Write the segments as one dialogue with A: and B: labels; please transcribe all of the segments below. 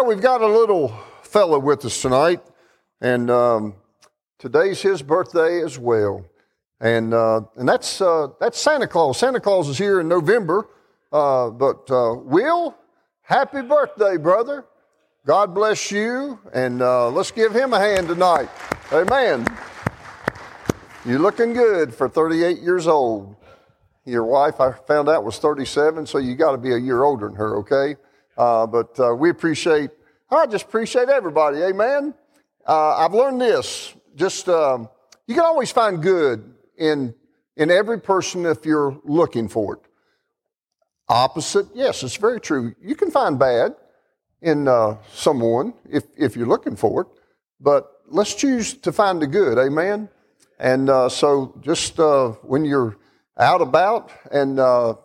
A: Well, we've got a little fellow with us tonight, and um, today's his birthday as well. And, uh, and that's, uh, that's Santa Claus. Santa Claus is here in November. Uh, but uh, Will, happy birthday, brother. God bless you. And uh, let's give him a hand tonight. Amen. You're looking good for 38 years old. Your wife, I found out, was 37, so you got to be a year older than her, okay? Uh, but uh, we appreciate, I just appreciate everybody. Amen. Uh, I've learned this. Just, um, you can always find good in, in every person if you're looking for it. Opposite, yes, it's very true. You can find bad in uh, someone if, if you're looking for it, but let's choose to find the good. Amen. And uh, so just uh, when you're out about and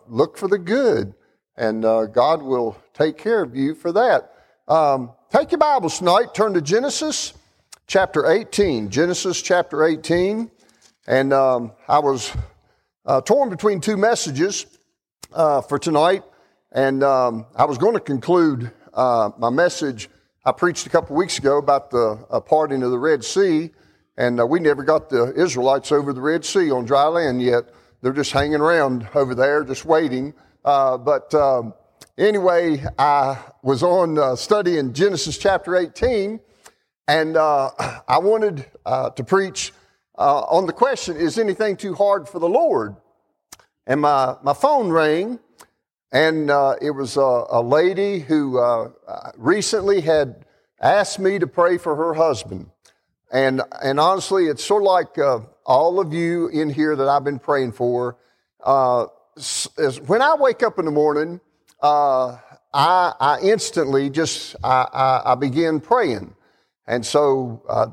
A: look for the good, and uh, God will take care of you for that. Um, take your Bibles tonight, turn to Genesis chapter 18. Genesis chapter 18. And um, I was uh, torn between two messages uh, for tonight, and um, I was going to conclude uh, my message I preached a couple weeks ago about the uh, parting of the Red Sea, and uh, we never got the Israelites over the Red Sea on dry land yet. They're just hanging around over there, just waiting. Uh, but um, anyway, I was on studying Genesis chapter 18, and I wanted to preach on the question, is anything too hard for the Lord? and my, my phone rang, and uh, it was a, a lady who uh, recently had asked me to pray for her husband. And, and honestly, it's sort of like uh, all of you in here that I've been praying for. Uh, when I wake up in the morning, uh, I, I, instantly just I, I, I, begin praying, and so uh,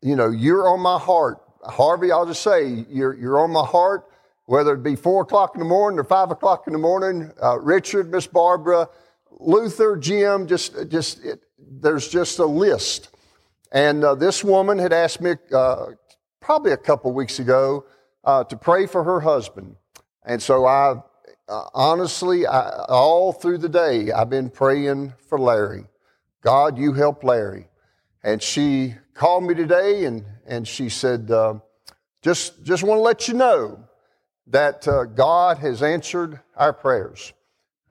A: you know you're on my heart, Harvey. I'll just say you're you're on my heart whether it be four o'clock in the morning or five o'clock in the morning, uh, Richard, Miss Barbara, Luther, Jim, just, just, it, there's just a list. And uh, this woman had asked me uh, probably a couple weeks ago uh, to pray for her husband. And so I, uh, honestly, I, all through the day, I've been praying for Larry. God, you help Larry. And she called me today and, and she said, uh, just, just want to let you know that uh, God has answered our prayers.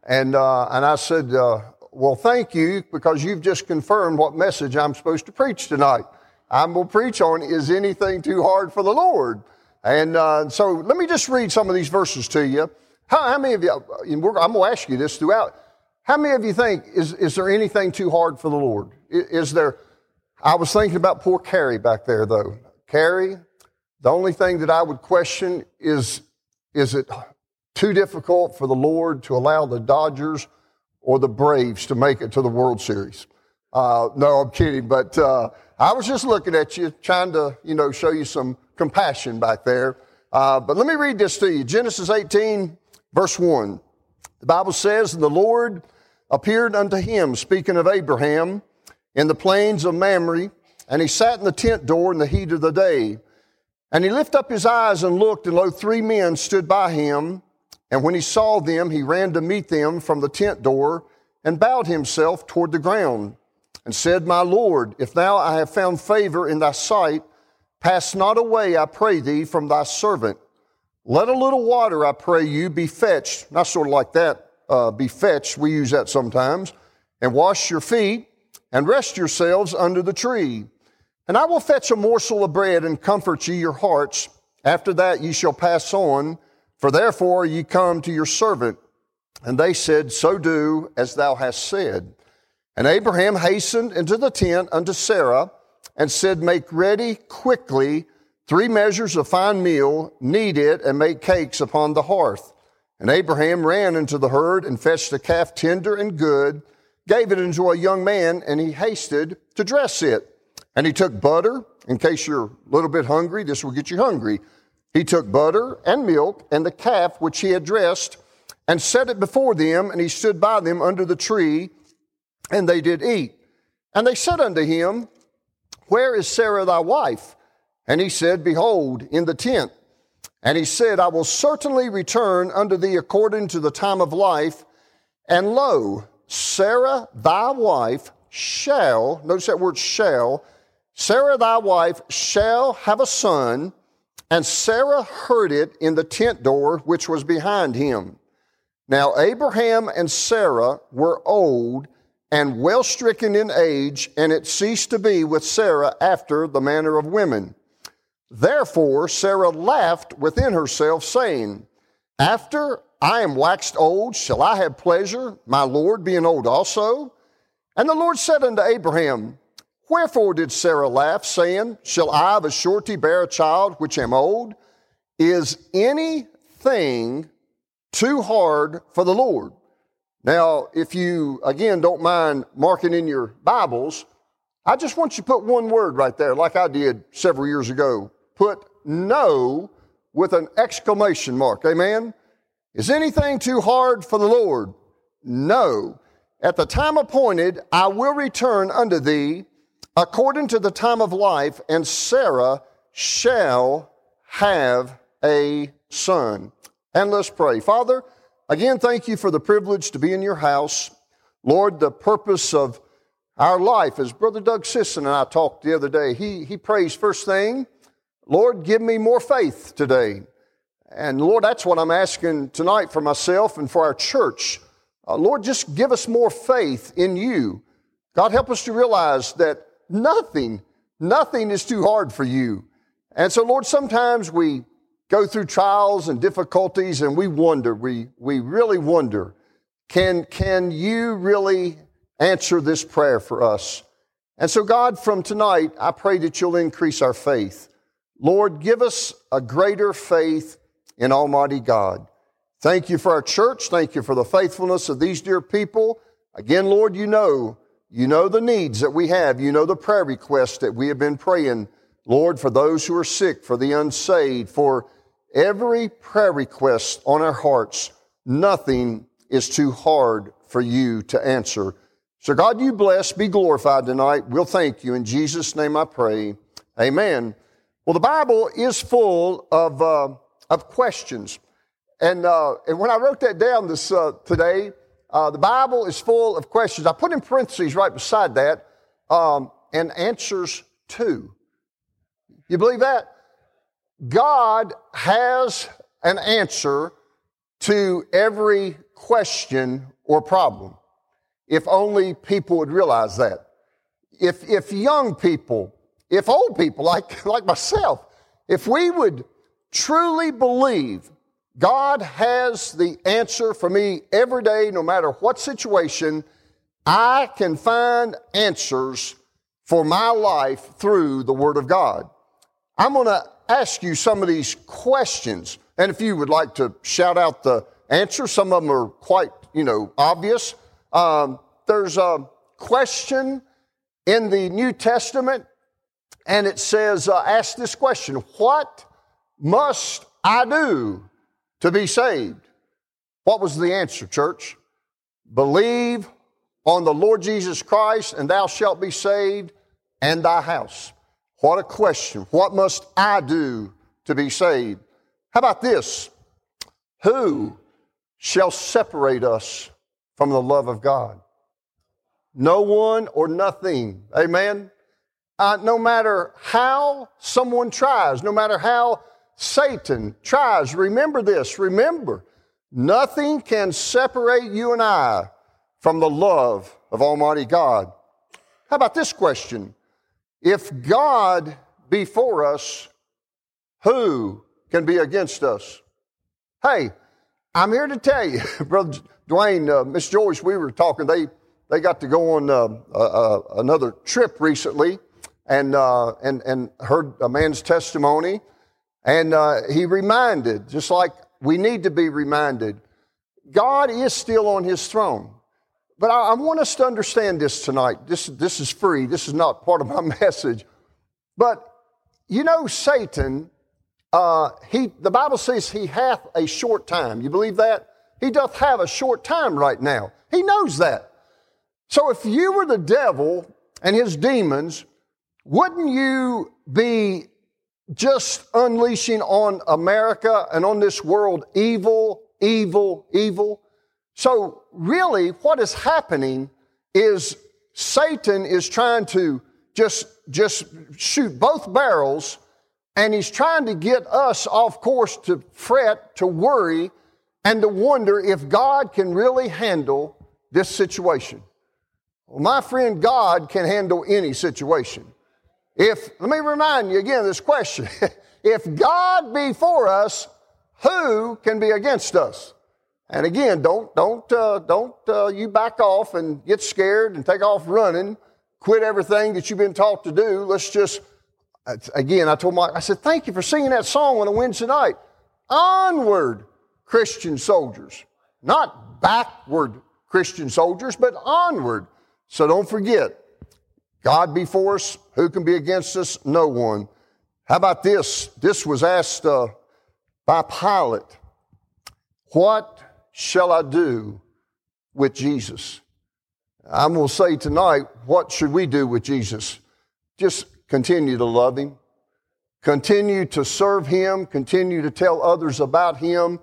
A: And, uh, and I said, uh, Well, thank you because you've just confirmed what message I'm supposed to preach tonight. I'm going to preach on Is anything too hard for the Lord? And uh, so let me just read some of these verses to you. How, how many of you, I'm going to ask you this throughout. How many of you think, is, is there anything too hard for the Lord? Is, is there, I was thinking about poor Carrie back there though. Carrie, the only thing that I would question is is it too difficult for the Lord to allow the Dodgers or the Braves to make it to the World Series? Uh, no, I'm kidding, but uh, I was just looking at you, trying to, you know, show you some compassion back there. Uh, but let me read this to you Genesis 18, verse 1. The Bible says, And the Lord appeared unto him, speaking of Abraham, in the plains of Mamre, and he sat in the tent door in the heat of the day. And he lifted up his eyes and looked, and lo, three men stood by him. And when he saw them, he ran to meet them from the tent door and bowed himself toward the ground and said, My Lord, if now I have found favor in thy sight, pass not away, I pray thee, from thy servant. Let a little water, I pray you, be fetched. Not sort of like that, uh, be fetched. We use that sometimes. And wash your feet and rest yourselves under the tree. And I will fetch a morsel of bread and comfort ye your hearts. After that ye shall pass on, for therefore ye come to your servant. And they said, So do as thou hast said. And Abraham hastened into the tent unto Sarah and said, Make ready quickly three measures of fine meal, knead it, and make cakes upon the hearth. And Abraham ran into the herd and fetched a calf tender and good, gave it unto a young man, and he hasted to dress it. And he took butter, in case you're a little bit hungry, this will get you hungry. He took butter and milk and the calf which he had dressed and set it before them, and he stood by them under the tree, and they did eat. And they said unto him, Where is Sarah thy wife? And he said, Behold, in the tent. And he said, I will certainly return unto thee according to the time of life. And lo, Sarah thy wife shall, notice that word shall, Sarah thy wife shall have a son, and Sarah heard it in the tent door which was behind him. Now Abraham and Sarah were old and well stricken in age, and it ceased to be with Sarah after the manner of women. Therefore Sarah laughed within herself, saying, After I am waxed old, shall I have pleasure, my Lord being old also? And the Lord said unto Abraham, Wherefore did Sarah laugh, saying, Shall I of a surety bear a child which am old? Is anything too hard for the Lord? Now, if you, again, don't mind marking in your Bibles, I just want you to put one word right there, like I did several years ago. Put no with an exclamation mark. Amen? Is anything too hard for the Lord? No. At the time appointed, I will return unto thee according to the time of life, and Sarah shall have a son. And let's pray. Father, again, thank you for the privilege to be in your house. Lord, the purpose of our life, as Brother Doug Sisson and I talked the other day, he, he prays first thing, Lord, give me more faith today. And Lord, that's what I'm asking tonight for myself and for our church. Uh, Lord, just give us more faith in you. God, help us to realize that Nothing, nothing is too hard for you. And so, Lord, sometimes we go through trials and difficulties and we wonder, we, we really wonder, can, can you really answer this prayer for us? And so, God, from tonight, I pray that you'll increase our faith. Lord, give us a greater faith in Almighty God. Thank you for our church. Thank you for the faithfulness of these dear people. Again, Lord, you know you know the needs that we have. You know the prayer requests that we have been praying. Lord, for those who are sick, for the unsaved, for every prayer request on our hearts, nothing is too hard for you to answer. So God, you bless, be glorified tonight. We'll thank you. In Jesus' name I pray. Amen. Well, the Bible is full of, uh, of questions. And, uh, and when I wrote that down this, uh, today, uh, the Bible is full of questions. I put in parentheses right beside that, um, and answers to. You believe that? God has an answer to every question or problem. If only people would realize that. If, if young people, if old people like, like myself, if we would truly believe God has the answer for me every day, no matter what situation. I can find answers for my life through the Word of God. I'm going to ask you some of these questions, and if you would like to shout out the answer, some of them are quite, you know, obvious. Um, there's a question in the New Testament, and it says, uh, "Ask this question: What must I do to be saved. What was the answer, church? Believe on the Lord Jesus Christ and thou shalt be saved and thy house. What a question. What must I do to be saved? How about this? Who shall separate us from the love of God? No one or nothing. Amen. Uh, no matter how someone tries, no matter how Satan tries, remember this, remember, nothing can separate you and I from the love of Almighty God. How about this question? If God be for us, who can be against us? Hey, I'm here to tell you, Brother Dwayne, uh, Miss Joyce, we were talking, they, they got to go on uh, uh, another trip recently and, uh, and, and heard a man's testimony and uh, he reminded, just like we need to be reminded, God is still on his throne. But I, I want us to understand this tonight. This, this is free, this is not part of my message. But you know, Satan, uh, he, the Bible says he hath a short time. You believe that? He doth have a short time right now. He knows that. So if you were the devil and his demons, wouldn't you be just unleashing on America and on this world evil, evil, evil. So, really, what is happening is Satan is trying to just, just shoot both barrels and he's trying to get us off course to fret, to worry, and to wonder if God can really handle this situation. Well, my friend, God can handle any situation. If, let me remind you again this question. if God be for us, who can be against us? And again, don't, don't, uh, don't uh, you back off and get scared and take off running. Quit everything that you've been taught to do. Let's just Again, I told Mike, I said, thank you for singing that song on a Wednesday night. Onward, Christian soldiers. Not backward Christian soldiers, but onward. So don't forget, God be for us. Who can be against us? No one. How about this? This was asked uh, by Pilate. What shall I do with Jesus? I'm going to say tonight, what should we do with Jesus? Just Continue to love Him. Continue to serve Him. Continue to tell others about Him.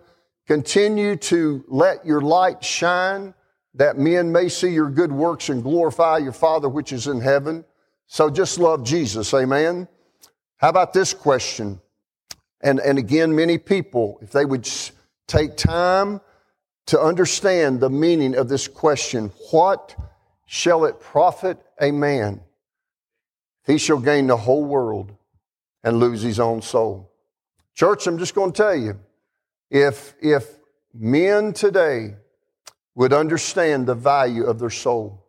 A: Continue to let your light shine that men may see your good works and glorify your Father which is in heaven. So just love Jesus. Amen. How about this question? And, and again, many people, if they would take time to understand the meaning of this question, what shall it profit a man he shall gain the whole world and lose his own soul. Church, I'm just going to tell you, if, if men today would understand the value of their soul,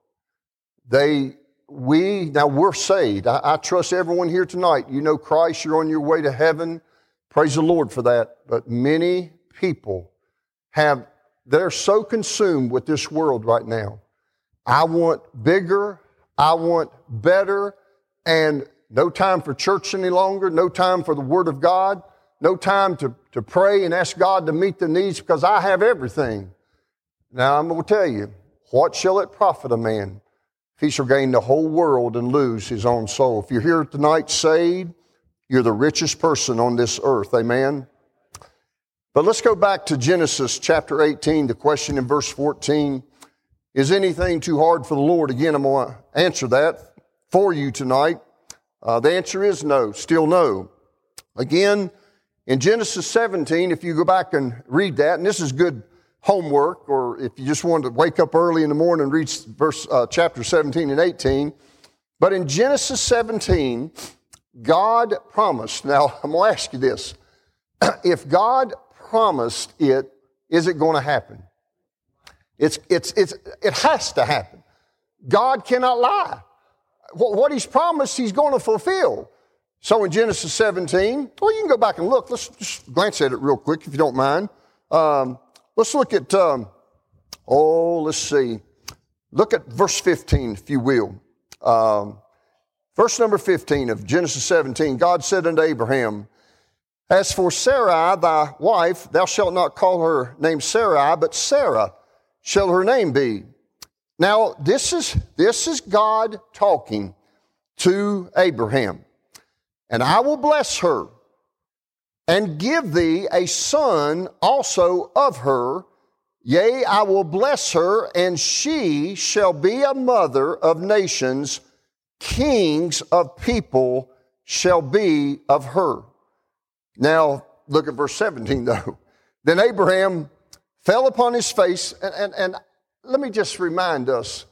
A: they, we, now we're saved. I, I trust everyone here tonight. You know Christ, you're on your way to heaven. Praise the Lord for that. But many people have, they're so consumed with this world right now. I want bigger. I want better and no time for church any longer, no time for the Word of God, no time to, to pray and ask God to meet the needs because I have everything. Now I'm going to tell you, what shall it profit a man if he shall gain the whole world and lose his own soul? If you're here tonight saved, you're the richest person on this earth. Amen. But let's go back to Genesis chapter 18, the question in verse 14. Is anything too hard for the Lord? Again, I'm going to answer that for you tonight? Uh, the answer is no, still no. Again, in Genesis 17, if you go back and read that, and this is good homework, or if you just want to wake up early in the morning and read verse, uh, chapter 17 and 18. But in Genesis 17, God promised. Now, I'm going to ask you this. if God promised it, is it going to happen? It's, it's, it's, it has to happen. God cannot lie what he's promised, he's going to fulfill. So in Genesis 17, well, you can go back and look. Let's just glance at it real quick, if you don't mind. Um, let's look at, um, oh, let's see. Look at verse 15, if you will. Um, verse number 15 of Genesis 17 God said unto Abraham, As for Sarai, thy wife, thou shalt not call her name Sarai, but Sarah shall her name be. Now, this is, this is God talking to Abraham. And I will bless her and give thee a son also of her. Yea, I will bless her, and she shall be a mother of nations. Kings of people shall be of her. Now, look at verse 17 though. Then Abraham fell upon his face, and, and, and let me just remind us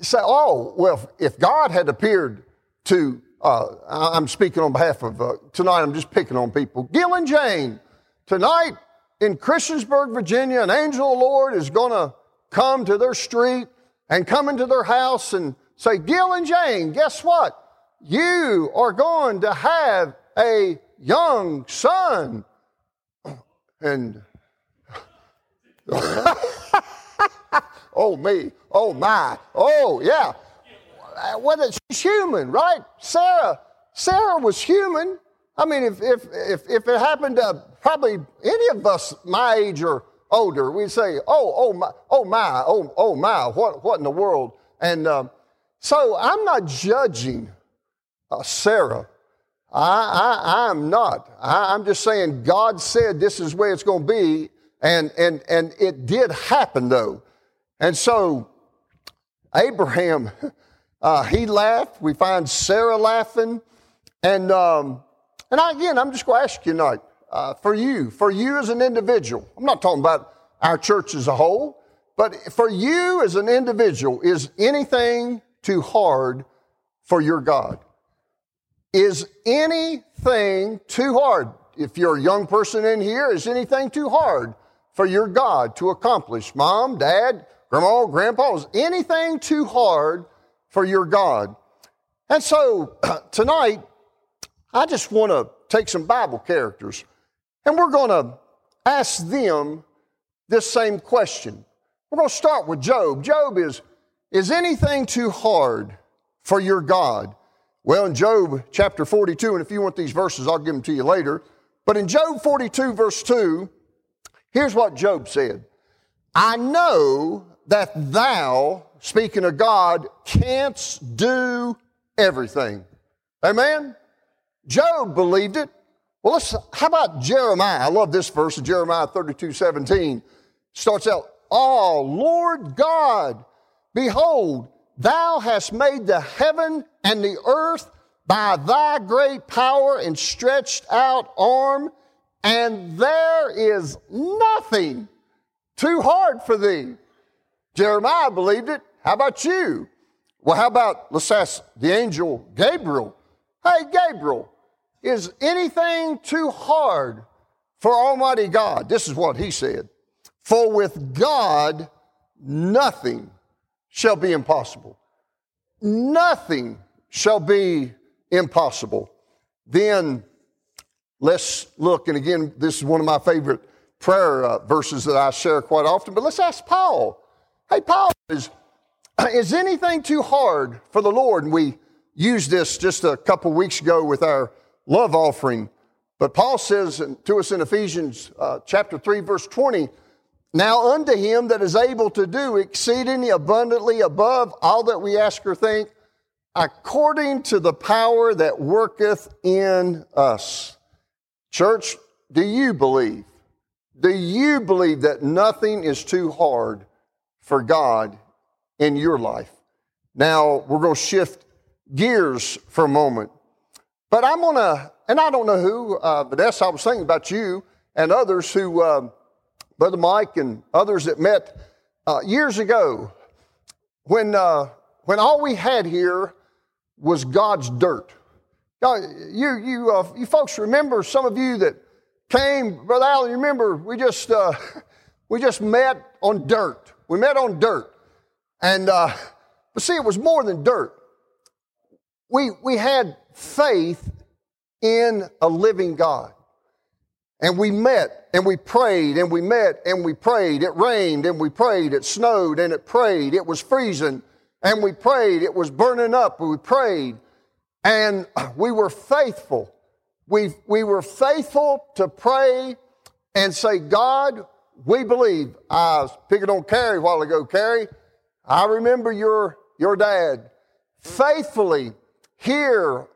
A: say, oh, well, if God had appeared to, uh, I'm speaking on behalf of, uh, tonight I'm just picking on people. Gil and Jane, tonight in Christiansburg, Virginia, an angel of the Lord is going to come to their street and come into their house and say, Gil and Jane, guess what? You are going to have a young son. And Oh, me. Oh, my. Oh, yeah. Is, she's human, right? Sarah. Sarah was human. I mean, if, if, if, if it happened to probably any of us my age or older, we'd say, oh, oh, my, oh, my, oh, oh, my, what, what in the world? And um, so I'm not judging uh, Sarah. I, I, I'm not. I, I'm just saying God said this is where it's going to be. And, and, and it did happen, though. And so Abraham, uh, he laughed. We find Sarah laughing. And, um, and I, again, I'm just going to ask you tonight, uh, for you, for you as an individual, I'm not talking about our church as a whole, but for you as an individual, is anything too hard for your God? Is anything too hard? If you're a young person in here, is anything too hard for your God to accomplish? Mom, dad, grandma, grandpa, is anything too hard for your God? And so tonight, I just want to take some Bible characters and we're going to ask them this same question. We're going to start with Job. Job is, is anything too hard for your God? Well, in Job chapter 42, and if you want these verses, I'll give them to you later. But in Job 42, verse 2, here's what Job said I know that thou, speaking of God, canst do everything. Amen? Job believed it. Well, let's, how about Jeremiah? I love this verse Jeremiah 32, 17. Starts out, Oh, Lord God, behold, Thou hast made the heaven and the earth by thy great power and stretched out arm, and there is nothing too hard for thee. Jeremiah believed it. How about you? Well, how about, let's ask the angel Gabriel. Hey, Gabriel, is anything too hard for Almighty God? This is what he said. For with God, nothing shall be impossible. Nothing shall be impossible. Then let's look, and again, this is one of my favorite prayer uh, verses that I share quite often, but let's ask Paul. Hey, Paul, is, is anything too hard for the Lord? And we used this just a couple weeks ago with our love offering. But Paul says to us in Ephesians uh, chapter 3, verse 20, now unto him that is able to do exceedingly abundantly above all that we ask or think, according to the power that worketh in us. Church, do you believe? Do you believe that nothing is too hard for God in your life? Now, we're going to shift gears for a moment. But I'm going to, and I don't know who, uh, Vanessa, I was thinking about you and others who, uh, Brother Mike and others that met uh, years ago when, uh, when all we had here was God's dirt. you, you, uh, you folks remember, some of you that came, Brother Allen, you remember we just, uh, we just met on dirt. We met on dirt. And, uh, but see, it was more than dirt. We, we had faith in a living God. And we met and we prayed and we met and we prayed. It rained and we prayed. It snowed and it prayed. It was freezing and we prayed. It was burning up. We prayed. And we were faithful. We, we were faithful to pray and say, God, we believe. I was picking on Carrie a while ago. Carrie, I remember your, your dad faithfully here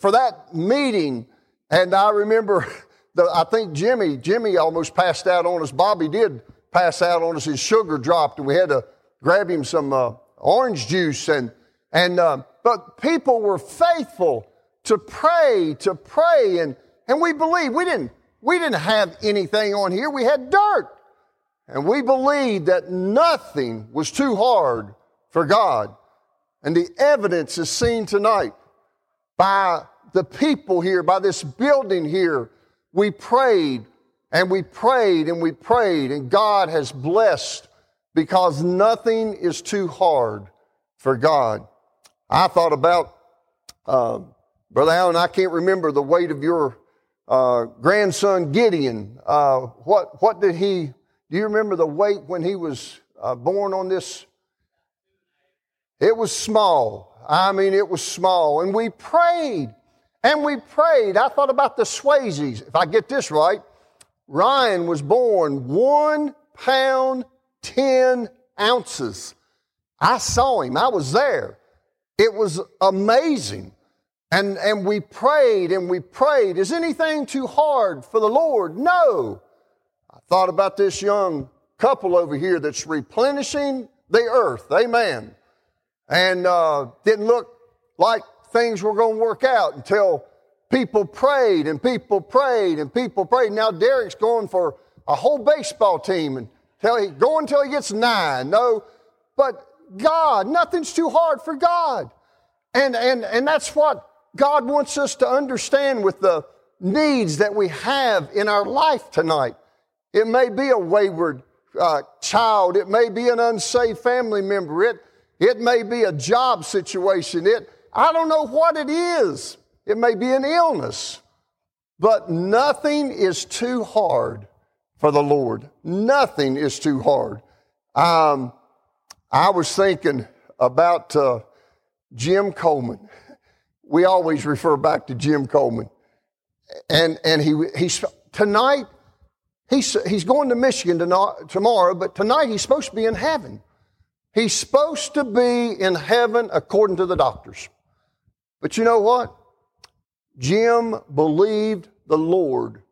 A: for that meeting. And I remember the, I think Jimmy, Jimmy almost passed out on us. Bobby did pass out on us. His sugar dropped, and we had to grab him some uh, orange juice. And and uh, but people were faithful to pray, to pray, and and we believed. we didn't we didn't have anything on here. We had dirt, and we believed that nothing was too hard for God. And the evidence is seen tonight by the people here, by this building here we prayed and we prayed and we prayed, and God has blessed because nothing is too hard for God. I thought about, uh, Brother Allen, I can't remember the weight of your uh, grandson Gideon. Uh, what, what did he, do you remember the weight when he was uh, born on this? It was small. I mean, it was small. And we prayed and we prayed. I thought about the Swayzes. If I get this right, Ryan was born one pound, 10 ounces. I saw him. I was there. It was amazing. And, and we prayed and we prayed. Is anything too hard for the Lord? No. I thought about this young couple over here that's replenishing the earth. Amen. and uh, didn't look like things were going to work out until people prayed and people prayed and people prayed. Now Derek's going for a whole baseball team and tell he go until he gets nine. No, but God, nothing's too hard for God. And and and that's what God wants us to understand with the needs that we have in our life tonight. It may be a wayward uh, child. It may be an unsaved family member. It, it may be a job situation. It, I don't know what it is. It may be an illness. But nothing is too hard for the Lord. Nothing is too hard. Um, I was thinking about uh, Jim Coleman. We always refer back to Jim Coleman. And, and he, he's, tonight, he's, he's going to Michigan tomorrow, but tonight he's supposed to be in heaven. He's supposed to be in heaven according to the doctors. But you know what? Jim believed the Lord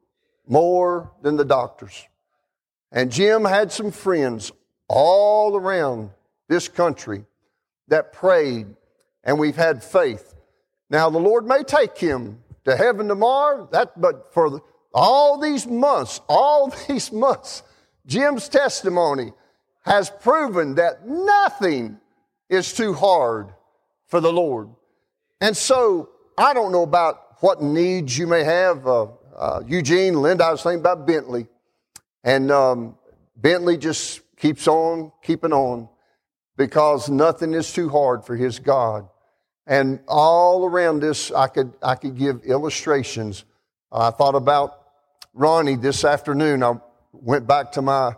A: more than the doctors. And Jim had some friends all around this country that prayed, and we've had faith. Now, the Lord may take him to heaven tomorrow, that, but for all these months, all these months, Jim's testimony has proven that nothing is too hard for the Lord. And so, I don't know about what needs you may have. Uh, uh, Eugene, Linda, I was thinking about Bentley. And um, Bentley just keeps on keeping on because nothing is too hard for his God. And all around this, I could, I could give illustrations. I thought about Ronnie this afternoon. I went back to my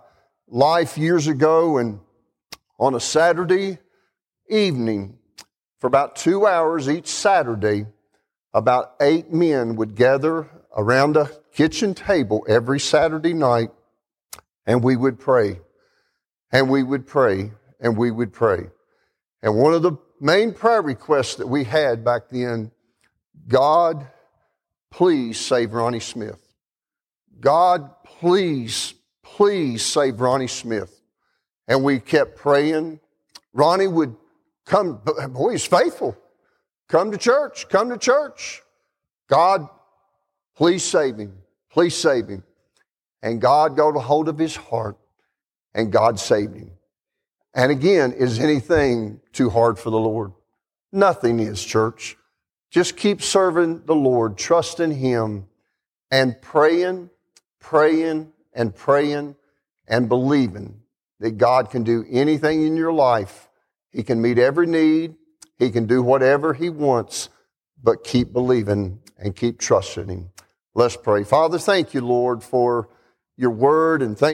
A: life years ago and on a Saturday evening, for about two hours each Saturday, about eight men would gather around a kitchen table every Saturday night and we would pray and we would pray and we would pray. And one of the main prayer requests that we had back then God, please save Ronnie Smith. God, please, please save Ronnie Smith. And we kept praying. Ronnie would come, boy, he's faithful. Come to church, come to church. God, please save him. Please save him. And God got a hold of his heart and God saved him. And again, is anything too hard for the Lord? Nothing is, church. Just keep serving the Lord, trusting Him, and praying, praying, and praying, and believing that God can do anything in your life. He can meet every need. He can do whatever He wants, but keep believing and keep trusting Him. Let's pray. Father, thank you, Lord, for your word and thank